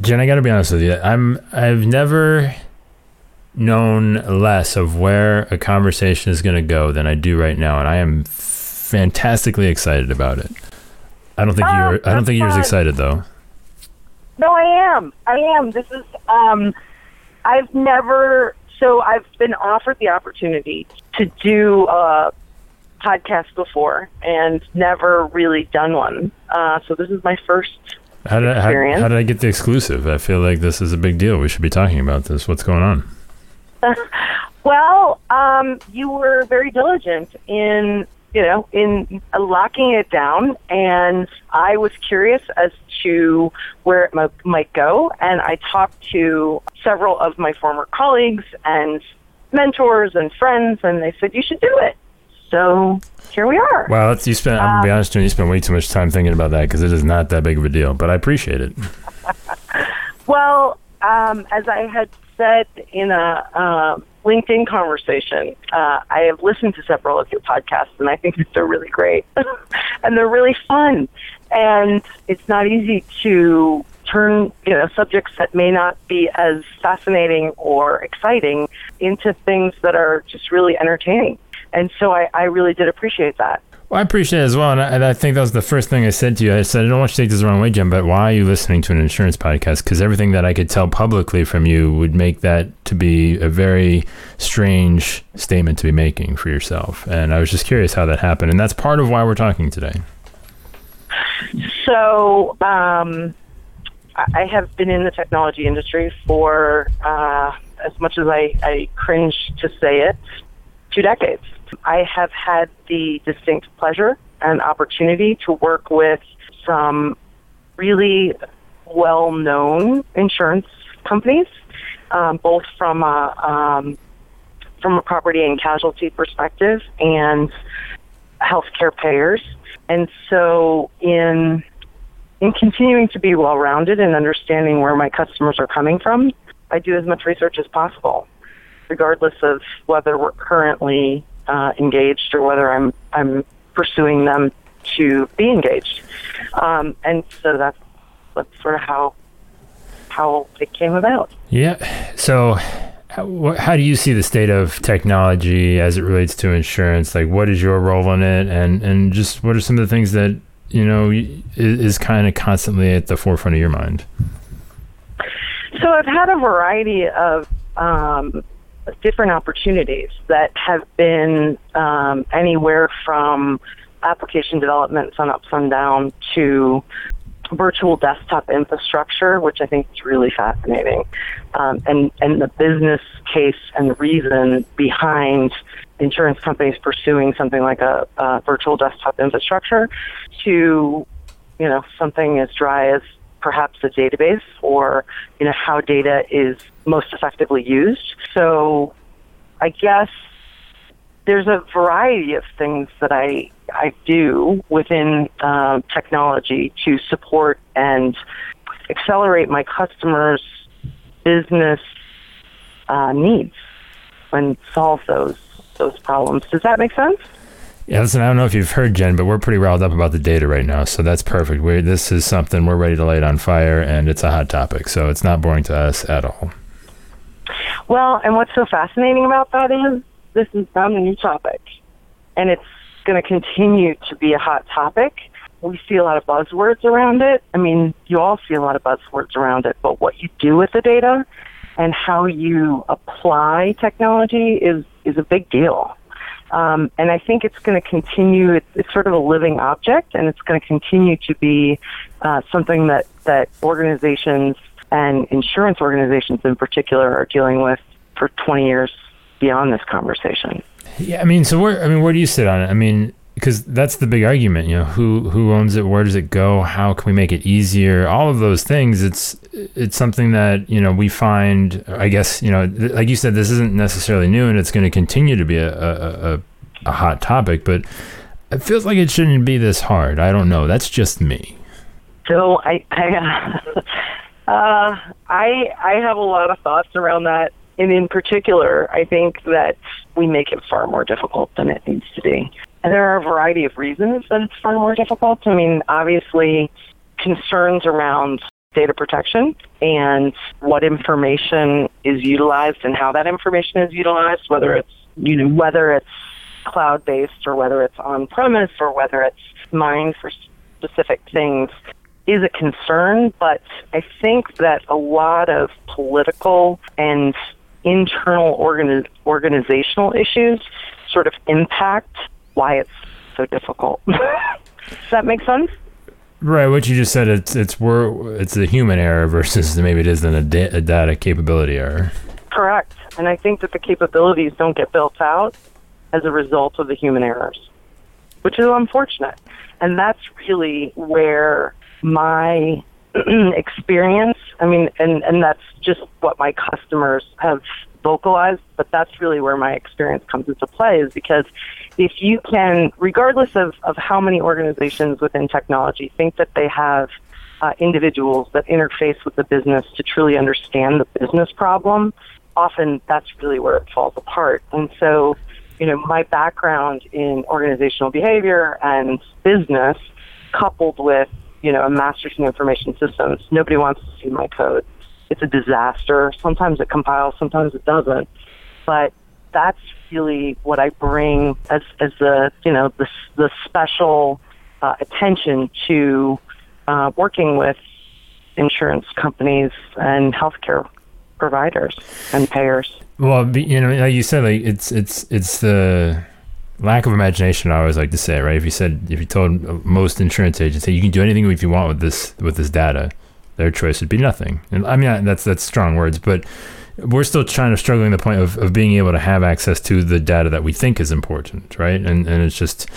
Jen, I got to be honest with you. I'm I've never known less of where a conversation is going to go than I do right now, and I am fantastically excited about it. I don't think Oh, you're. I don't think you're as excited though. No, I am. I am. This is. Um, I've never. So I've been offered the opportunity to do a podcast before, and never really done one. Uh, so this is my first. How did I, how, how did I get the exclusive? I feel like this is a big deal. We should be talking about this. What's going on? Well, um, you were very diligent in you know in locking it down, and I was curious as to where it mo- might go, and I talked to several of my former colleagues and mentors and friends, and they said you should do it. So here we are. Wow, that's, you spent. I'm gonna be honest, Jen. You spent way too much time thinking about that because it is not that big of a deal. But I appreciate it. Well, um, as I had said in a uh, LinkedIn conversation, uh, I have listened to several of your podcasts, and I think that they're really great, and they're really fun. And it's not easy to turn you know subjects that may not be as fascinating or exciting into things that are just really entertaining. And so I, I really did appreciate that. Well, I appreciate it as well, and I, and I think that was the first thing I said to you. I said, I don't want you to take this the wrong way, Jim, but why are you listening to an insurance podcast? Because everything that I could tell publicly from you would make that to be a very strange statement to be making for yourself. And I was just curious how that happened, and that's part of why we're talking today. So um, I have been in the technology industry for uh, as much as I, I cringe to say it, two decades. I have had the distinct pleasure and opportunity to work with some really well-known insurance companies, um, both from a um, from a property and casualty perspective and healthcare payers. And so in in continuing to be well rounded and understanding where my customers are coming from, I do as much research as possible, regardless of whether we're currently uh, engaged or whether I'm I'm pursuing them to be engaged. Um, and so that's that's sort of how how it came about. Yeah. So, how, how do you see the state of technology as it relates to insurance? Like, what is your role in it, and and just what are some of the things that you know is, is kind of constantly at the forefront of your mind? So I've had a variety of um, different opportunities that have been um, anywhere from application development, sun up, sundown, to virtual desktop infrastructure, which I think is really fascinating, um, and and the business case and reason behind insurance companies pursuing something like a, a virtual desktop infrastructure to you know something as dry as perhaps a database or you know how data is most effectively used. So I guess there's a variety of things that I I do within um, technology to support and accelerate my customers' business uh, needs and solve those those problems. Does that make sense? Yeah, listen, I don't know if you've heard Jen, but we're pretty riled up about the data right now, so that's perfect. we this is something we're ready to light on fire, and it's a hot topic, so it's not boring to us at all. Well, and what's so fascinating about that is this is not a new topic, and it's going to continue to be a hot topic. We see a lot of buzzwords around it. I mean, you all see a lot of buzzwords around it, but what you do with the data and how you apply technology is is a big deal. Um, and I think it's going to continue. It's, it's sort of a living object, and it's going to continue to be uh, something that that organizations and insurance organizations in particular are dealing with for 20 years beyond this conversation. Yeah, I mean, so where I mean, where do you sit on it? I mean, because that's the big argument, you know, who who owns it, where does it go, how can we make it easier, all of those things. It's it's something that you know we find. I guess you know, th- like you said, this isn't necessarily new, and it's going to continue to be a a, a a hot topic, but it feels like it shouldn't be this hard. I don't know. That's just me. So I, I, uh, I, I have a lot of thoughts around that, and in particular, I think that we make it far more difficult than it needs to be. And there are a variety of reasons that it's far more difficult. I mean, obviously, concerns around data protection and what information is utilized and how that information is utilized, whether it's you know whether it's cloud based or whether it's on premise or whether it's mined for specific things is a concern, but I think that a lot of political and internal organi- organizational issues sort of impact why it's so difficult. Does that make sense? Right, what you just said it's it's we're it's a human error versus maybe it isn't a, da- a data capability error. Correct, and I think that the capabilities don't get built out as a result of the human errors, which is unfortunate. And that's really where my experience, I mean, and, and that's just what my customers have vocalized, but that's really where my experience comes into play is because if you can, regardless of, of how many organizations within technology think that they have uh, individuals that interface with the business to truly understand the business problem, often that's really where it falls apart. And so, you know, my background in organizational behavior and business, coupled with, you know, a master's in information systems, nobody wants to see my code. It's a disaster. Sometimes it compiles, sometimes it doesn't. But that's really what I bring as as the you know the the special uh, attention to uh, working with insurance companies and healthcare providers and payers. Well, you know, like you said, like it's it's it's the lack of imagination. I always like to say, right? If you said if you told most insurance agents, hey, you can do anything if you want with this with this data, their choice would be nothing. And I mean, that's that's strong words, but we're still trying to struggling the point of, of being able to have access to the data that we think is important, right? And and it's just,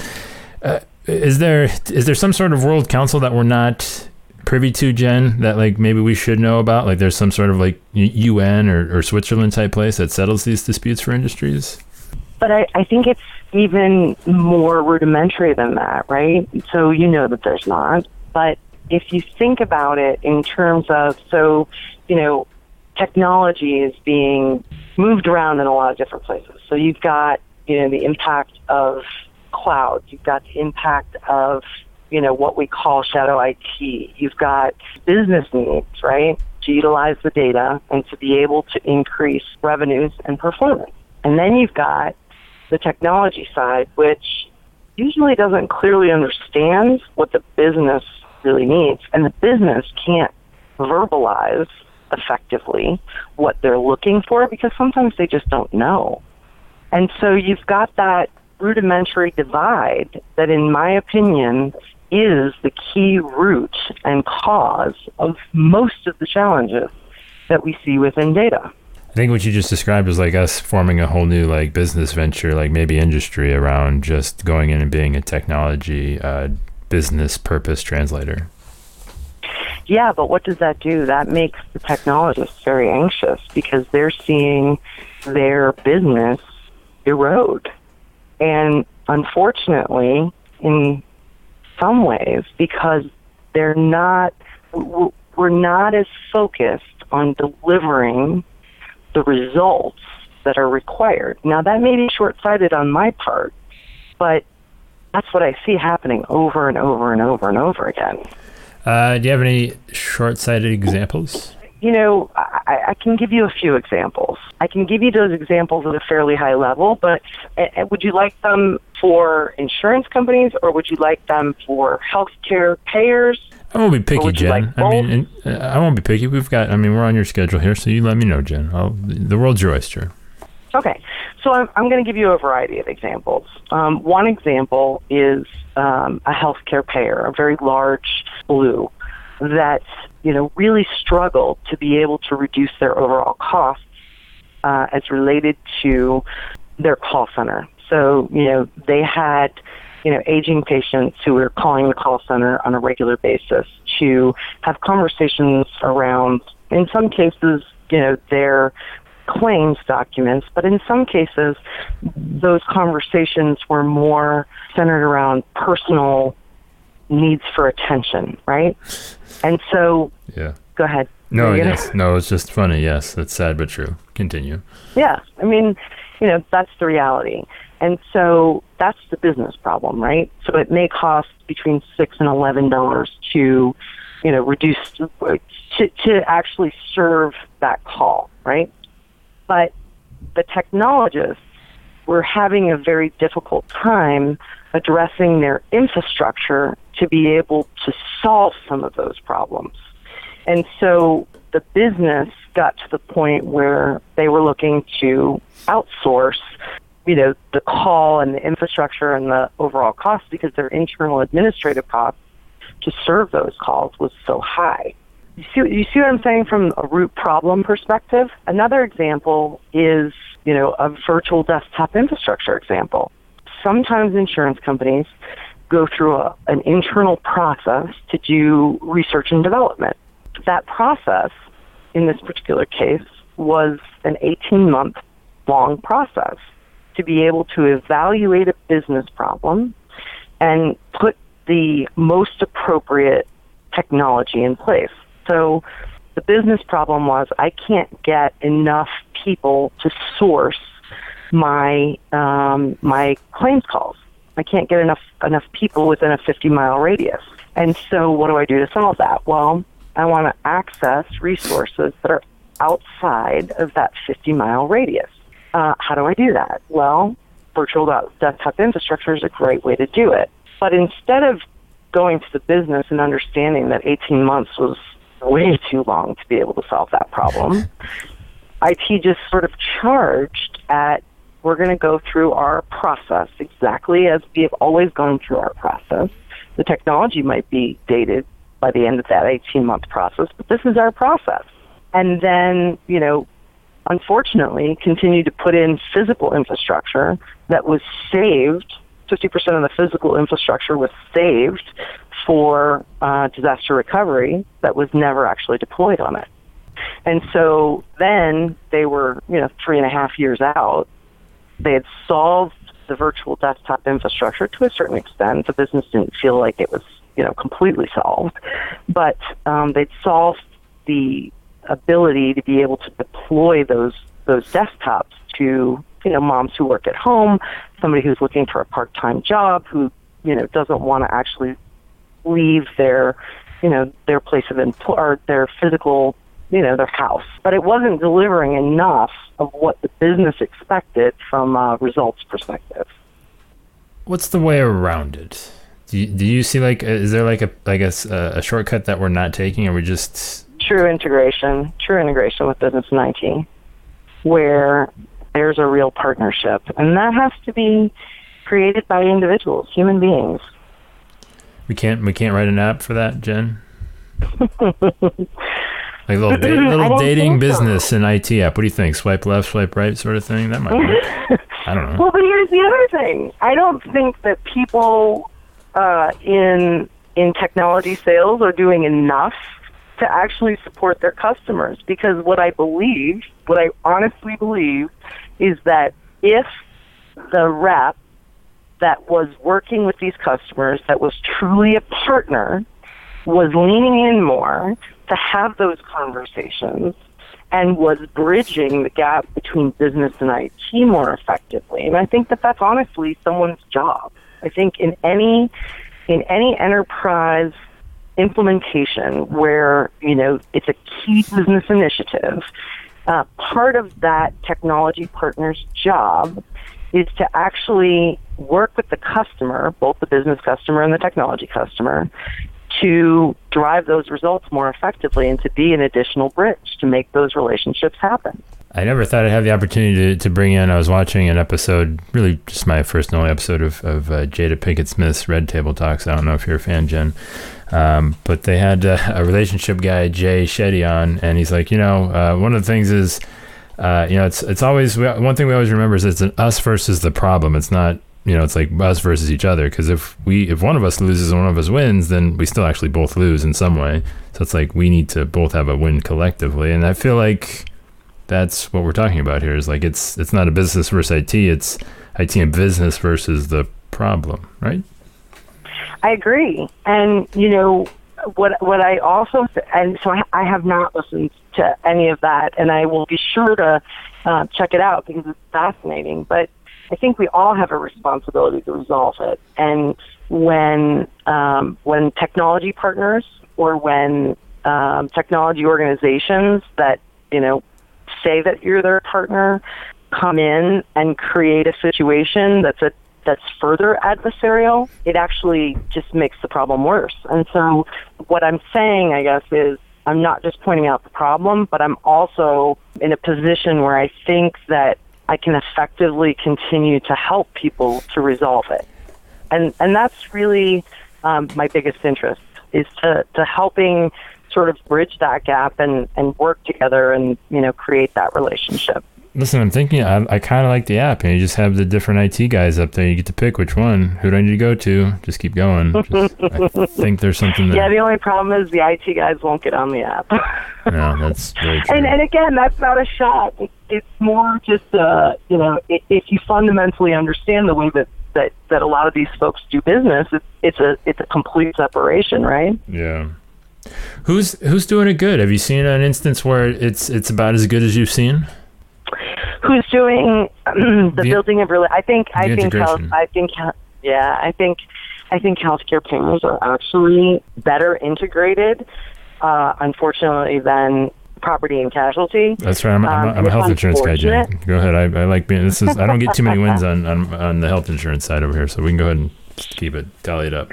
uh, is there is there some sort of world council that we're not privy to, Jen? That like maybe we should know about? Like there's some sort of like UN or, or Switzerland type place that settles these disputes for industries. But I, I think it's even more rudimentary than that, right? So you know that there's not. But if you think about it in terms of so, you know, technology is being moved around in a lot of different places. So you've got, you know, the impact of cloud. You've got the impact of, you know, what we call shadow IT. You've got business needs, right? To utilize the data and to be able to increase revenues and performance. And then you've got the technology side, which usually doesn't clearly understand what the business really needs. And the business can't verbalize effectively what they're looking for because sometimes they just don't know. And so you've got that rudimentary divide that, in my opinion, is the key root and cause of most of the challenges that we see within data. I think what you just described is like us forming a whole new like business venture, like maybe industry around just going in and being a technology uh, business purpose translator. Yeah, but what does that do? That makes the technologists very anxious because they're seeing their business erode. And unfortunately, in some ways, because they're not, we're not as focused on delivering the results that are required. Now, that may be short sighted on my part, but that's what I see happening over and over and over and over again. Uh, do you have any short-sighted examples? You know, I, I, can give you a few examples. I can give you those examples at a fairly high level, but uh, would you like them for insurance companies or would you like them for healthcare payers? I won't be picky, Jen. Like I mean, uh, I won't be picky. We've got. I mean, we're on your schedule here, so you let me know, Jen. I'll, the world's your oyster. Okay, so I'm, I'm going to give you a variety of examples. Um, one example is um, a healthcare payer, a very large blue, that you know really struggled to be able to reduce their overall costs uh, as related to their call center. So you know they had you know aging patients who were calling the call center on a regular basis to have conversations around, in some cases, you know their claims documents, but in some cases, those conversations were more centered around personal needs for attention, right? And so, yeah. Go ahead. No, yes, no, it's just funny. Yes, it's sad but true. Continue. Yeah, I mean, you know, that's the reality, and so that's the business problem, right? So it may cost between six and eleven dollars to you know, reduce to, to actually serve that call, right? But the technologists were having a very difficult time addressing their infrastructure to be able to solve some of those problems. And so the business got to the point where they were looking to outsource, you know, the call and the infrastructure and the overall cost because their internal administrative costs to serve those calls was so high. You see, you see what I'm saying from a root problem perspective? Another example is, you know, a virtual desktop infrastructure example. Sometimes insurance companies go through a, an internal process to do research and development. That process, in this particular case, was an 18 month long process to be able to evaluate a business problem and put the most appropriate technology in place. So the business problem was I can't get enough people to source my um, my claims calls. I can't get enough enough people within a 50 mile radius. And so, what do I do to solve that? Well, I want to access resources that are outside of that 50 mile radius. Uh, how do I do that? Well, virtual desktop infrastructure is a great way to do it. But instead of going to the business and understanding that 18 months was way too long to be able to solve that problem, IT just sort of charged at we're going to go through our process exactly as we have always gone through our process. The technology might be dated by the end of that 18 month process, but this is our process. And then, you know, unfortunately, continue to put in physical infrastructure that was saved. 50% of the physical infrastructure was saved for uh, disaster recovery that was never actually deployed on it. And so then they were, you know, three and a half years out they had solved the virtual desktop infrastructure to a certain extent. The business didn't feel like it was, you know, completely solved, but um, they'd solved the ability to be able to deploy those those desktops to you know moms who work at home, somebody who's looking for a part-time job who you know doesn't want to actually leave their you know their place of employ or their physical you know, their house. But it wasn't delivering enough of what the business expected from a results perspective. What's the way around it? Do you, do you see like is there like a like a, a shortcut that we're not taking, or we just true integration, true integration with business and IT, where there's a real partnership, and that has to be created by individuals, human beings. We can't we can't write an app for that, Jen. Like a little, da- little dating business so. and IT app. What do you think? Swipe left, swipe right, sort of thing. That might work. I don't know. Well, but here's the other thing. I don't think that people uh, in in technology sales are doing enough to actually support their customers. Because what I believe, what I honestly believe, is that if the rep that was working with these customers, that was truly a partner, was leaning in more, to have those conversations and was bridging the gap between business and IT more effectively. And I think that that's honestly someone's job. I think in any in any enterprise implementation where you know it's a key business initiative, uh, part of that technology partner's job is to actually work with the customer, both the business customer and the technology customer, to drive those results more effectively and to be an additional bridge to make those relationships happen. I never thought I'd have the opportunity to, to bring in. I was watching an episode, really just my first and only episode of, of uh, Jada Pinkett Smith's Red Table Talks. I don't know if you're a fan, Jen. Um, but they had uh, a relationship guy, Jay Shetty, on, and he's like, you know, uh, one of the things is, uh, you know, it's it's always one thing we always remember is it's an us versus the problem. It's not you know, it's like us versus each other. Because if we, if one of us loses and one of us wins, then we still actually both lose in some way. So it's like we need to both have a win collectively. And I feel like that's what we're talking about here. Is like it's it's not a business versus IT. It's IT and business versus the problem, right? I agree. And you know what what I also and so I, I have not listened to any of that, and I will be sure to uh, check it out because it's fascinating. But I think we all have a responsibility to resolve it. And when um, when technology partners or when um, technology organizations that you know say that you're their partner come in and create a situation that's a that's further adversarial, it actually just makes the problem worse. And so, what I'm saying, I guess, is I'm not just pointing out the problem, but I'm also in a position where I think that I can effectively continue to help people to resolve it. And and that's really um, my biggest interest is to, to helping sort of bridge that gap and, and work together and you know create that relationship. Listen, I'm thinking I, I kind of like the app, and you just have the different IT guys up there. You get to pick which one. Who do I need to go to? Just keep going. Just, I think there's something there. Yeah, the only problem is the IT guys won't get on the app. no, that's very true. And, and again, that's not a shot. It, it's more just, uh, you know, if, if you fundamentally understand the way that, that, that a lot of these folks do business, it's, it's a it's a complete separation, right? Yeah. Who's who's doing it good? Have you seen an instance where it's it's about as good as you've seen? Who's doing um, the, The- building of really? I think I think health. I think yeah I think I think healthcare payers are actually better integrated, uh, unfortunately, than property and casualty. That's right. I'm, I'm, Um, a- I'm a health insurance guy, Jen. Go ahead. I, I like being. This is. I don't get too many wins on, on on the health insurance side over here, so we can go ahead and keep it tallied up.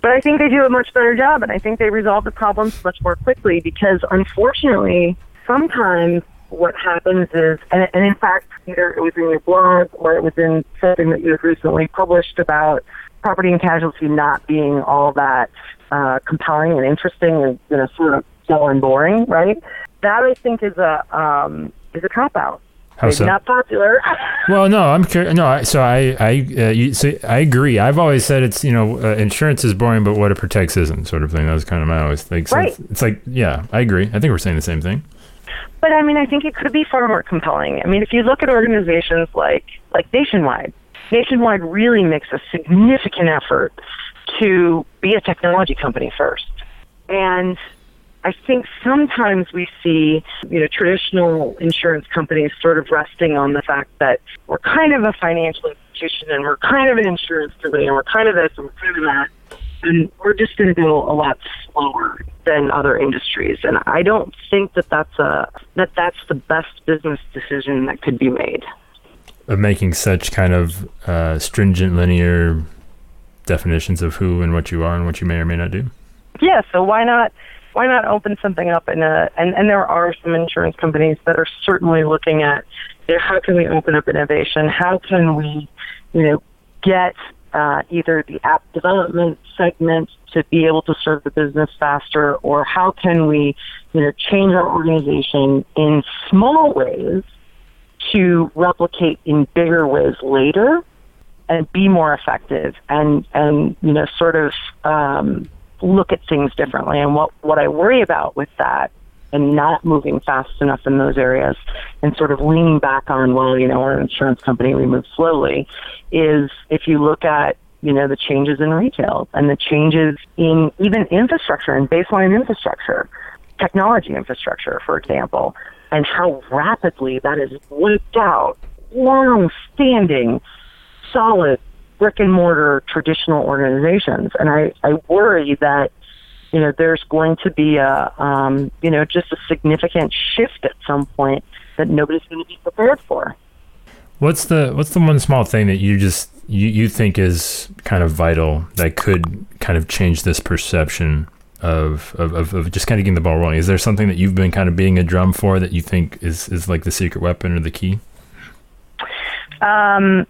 But I think they do a much better job, and I think they resolve the problems much more quickly because, unfortunately, sometimes what happens is, and, and in fact, either it was in your blog or it was in something that you had recently published about property and casualty not being all that uh, compelling and interesting and you know sort of dull and boring, right? That I think is a um, is a cop out. How Maybe so? not popular. Well, no, I'm curious. No, I, so I, I, uh, you, so I agree. I've always said it's, you know, uh, insurance is boring, but what it protects isn't, sort of thing. That was kind of my always like. So Right. It's, it's like, yeah, I agree. I think we're saying the same thing. But I mean, I think it could be far more compelling. I mean, if you look at organizations like like Nationwide, Nationwide really makes a significant effort to be a technology company first. And I think sometimes we see, you know, traditional insurance companies sort of resting on the fact that we're kind of a financial institution and we're kind of an insurance company and we're kind of this and we're kind of that. And we're just going to go a lot slower than other industries. And I don't think that that's a that that's the best business decision that could be made. Of making such kind of uh, stringent, linear definitions of who and what you are and what you may or may not do. yeah, so why not why not open something up in a and, and there are some insurance companies that are certainly looking at you know, how can we open up innovation? How can we, you know, get uh, either the app development segment to be able to serve the business faster, or how can we, you know, change our organization in small ways to replicate in bigger ways later and be more effective and and you know sort of um, look at things differently. And what what I worry about with that and not moving fast enough in those areas and sort of leaning back on well you know we're an insurance company we move slowly is if you look at you know the changes in retail and the changes in even infrastructure and baseline infrastructure technology infrastructure for example and how rapidly that is wiped out long standing solid brick and mortar traditional organizations. And I, I worry that, you know, there's going to be a, um, you know, just a significant shift at some point that nobody's going to be prepared for. What's the what's the one small thing that you just you, you think is kind of vital that could kind of change this perception of, of, of, of just kind of getting the ball rolling? Is there something that you've been kind of being a drum for that you think is, is like the secret weapon or the key? Um,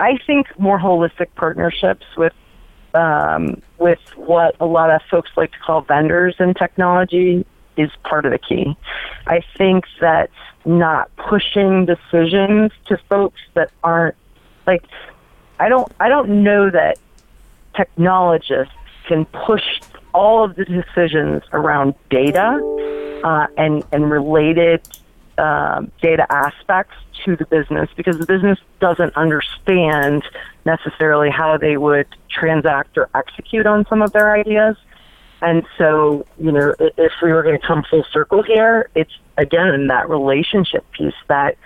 I think more holistic partnerships with um, with what a lot of folks like to call vendors in technology is part of the key. I think that not pushing decisions to folks that aren't like I don't I don't know that technologists can push all of the decisions around data uh, and and related um, data aspects to the business because the business doesn't understand necessarily how they would transact or execute on some of their ideas. And so, you know, if we were going to come full circle here, it's again in that relationship piece that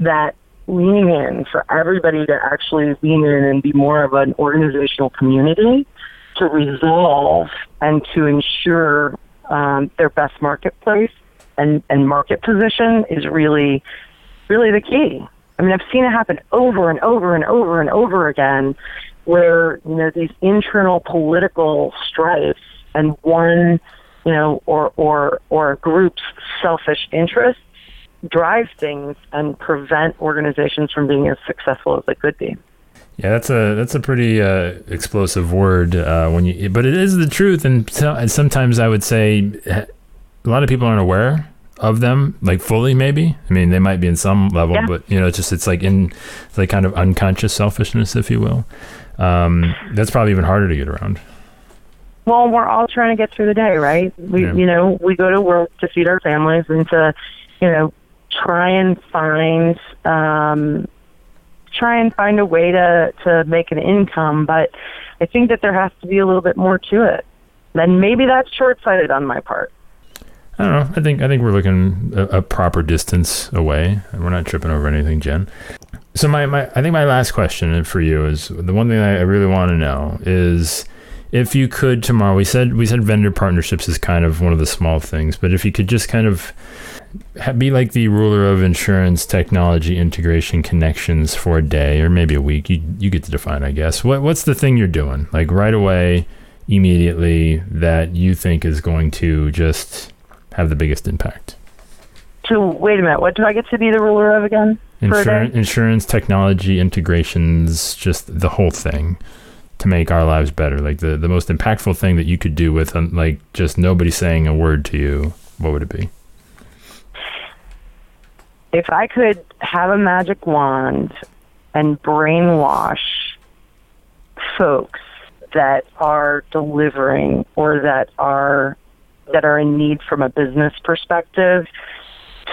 that leaning in for everybody to actually lean in and be more of an organizational community to resolve and to ensure um, their best marketplace and, and market position is really, really the key. I mean, I've seen it happen over and over and over and over again where, you know, these internal political strifes and one, you know, or, or, or a group's selfish interests drive things and prevent organizations from being as successful as they could be. Yeah, that's a that's a pretty uh, explosive word uh, when you, but it is the truth, and, so, and sometimes I would say a lot of people aren't aware of them, like fully. Maybe I mean they might be in some level, yeah. but you know, it's just it's like in it's like kind of unconscious selfishness, if you will. Um, that's probably even harder to get around. Well, we're all trying to get through the day, right? We, yeah. you know, we go to work to feed our families and to, you know, try and find um, try and find a way to to make an income. But I think that there has to be a little bit more to it. And maybe that's short sighted on my part. I don't know. I think I think we're looking a, a, proper distance away. We're not tripping over anything, Jen. So my, my I think my last question for you is the one thing I really want to know is if you could tomorrow. We said we said vendor partnerships is kind of one of the small things, but if you could just kind of be like the ruler of insurance technology integration connections for a day or maybe a week. You you get to define, I guess. What what's the thing you're doing like right away, immediately that you think is going to just have the biggest impact? So wait a minute, what do I get to be the ruler of again? Insurance, insurance technology integrations, just the whole thing to make our lives better. Like the the most impactful thing that you could do with um, like just nobody saying a word to you. What would it be? if I could have a magic wand and brainwash folks that are delivering or that are that are in need from a business perspective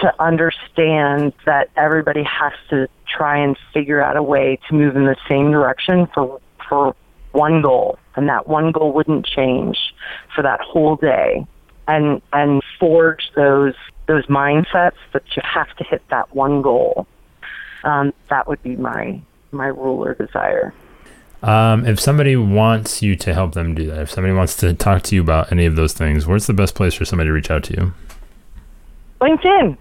to understand that everybody has to try and figure out a way to move in the same direction for for one goal and that one goal wouldn't change for that whole day and and forge those those mindsets that you have to hit that one goal. Um, that would be my my rule or desire. Um, if somebody wants you to help them do that, if somebody wants to talk to you about any of those things, where's the best place for somebody to reach out to you? LinkedIn.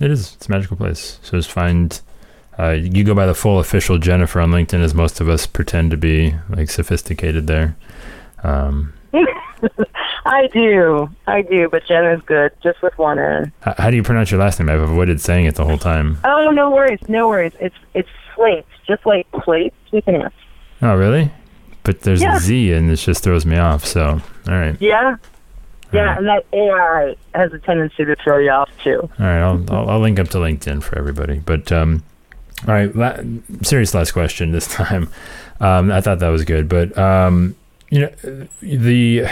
It is. It's a magical place. So just find. Uh, you go by the full official Jennifer on LinkedIn, as most of us pretend to be like sophisticated there. Um, I do, I do, but Jen is good, just with one N. How, how do you pronounce your last name? I've avoided saying it the whole time. Oh, no worries, no worries. It's it's slates, just like plates with an S. Oh, really? But there's yeah. a Z, and it just throws me off. So, all right. Yeah. Yeah, right. and that AI has a tendency to throw you off too. All right, I'll, I'll, I'll link up to LinkedIn for everybody. But um, all right, la- serious last question this time. Um, I thought that was good, but um, you know, the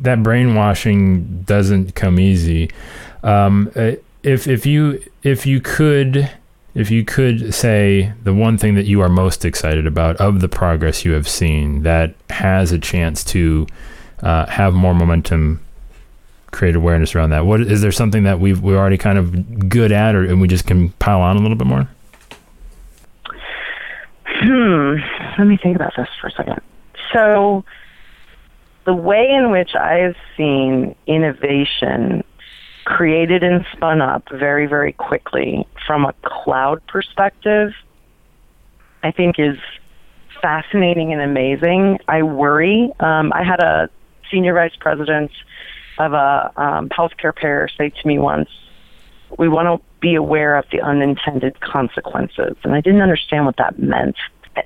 that brainwashing doesn't come easy. Um, uh, if if you if you could if you could say the one thing that you are most excited about of the progress you have seen that has a chance to uh, have more momentum, create awareness around that. What is there something that we've we're already kind of good at, or and we just can pile on a little bit more? Hmm. Let me think about this for a second. So the way in which I have seen innovation created and spun up very, very quickly from a cloud perspective, I think is fascinating and amazing. I worry. Um, I had a senior vice president of a um, healthcare payer say to me once, we want to be aware of the unintended consequences. And I didn't understand what that meant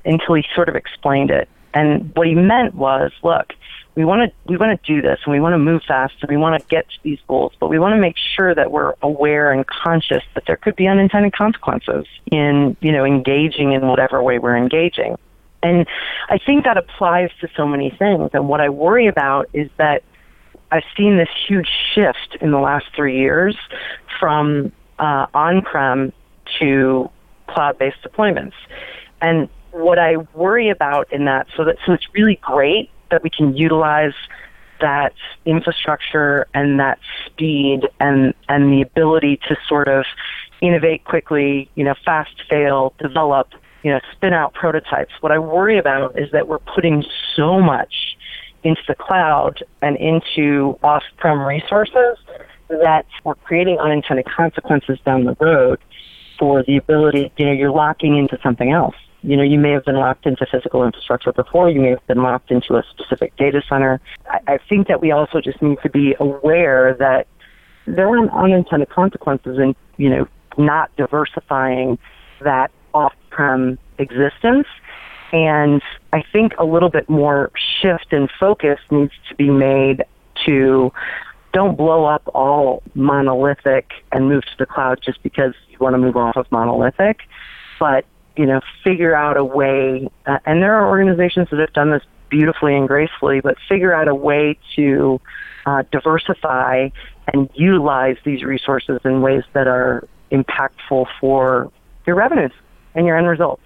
until he sort of explained it. And what he meant was, look, we want to we want to do this and we want to move fast and we want to get to these goals but we want to make sure that we're aware and conscious that there could be unintended consequences in you know engaging in whatever way we're engaging. And i think that applies to so many things. And what i worry about is that i've seen this huge shift in the last 3 years from uh, on-prem to cloud-based deployments. And what I worry about in that, so that so it's really great that we can utilize that infrastructure and that speed and and the ability to sort of innovate quickly, you know, fast fail, develop you know, spin out prototypes. What I worry about is that we're putting so much into the cloud and into off-prem resources that we're creating unintended consequences down the road for the ability, you know, you're locking into something else. You know, you may have been locked into physical infrastructure before, you may have been locked into a specific data center. I, I think that we also just need to be aware that there are unintended consequences in, you know, not diversifying that off-prem existence. And I think a little bit more shift and focus needs to be made to don't blow up all monolithic and move to the cloud just because you want to move off of monolithic, but you know, figure out a way. Uh, and there are organizations that have done this beautifully and gracefully, but figure out a way to uh, diversify and utilize these resources in ways that are impactful for your revenues and your end results.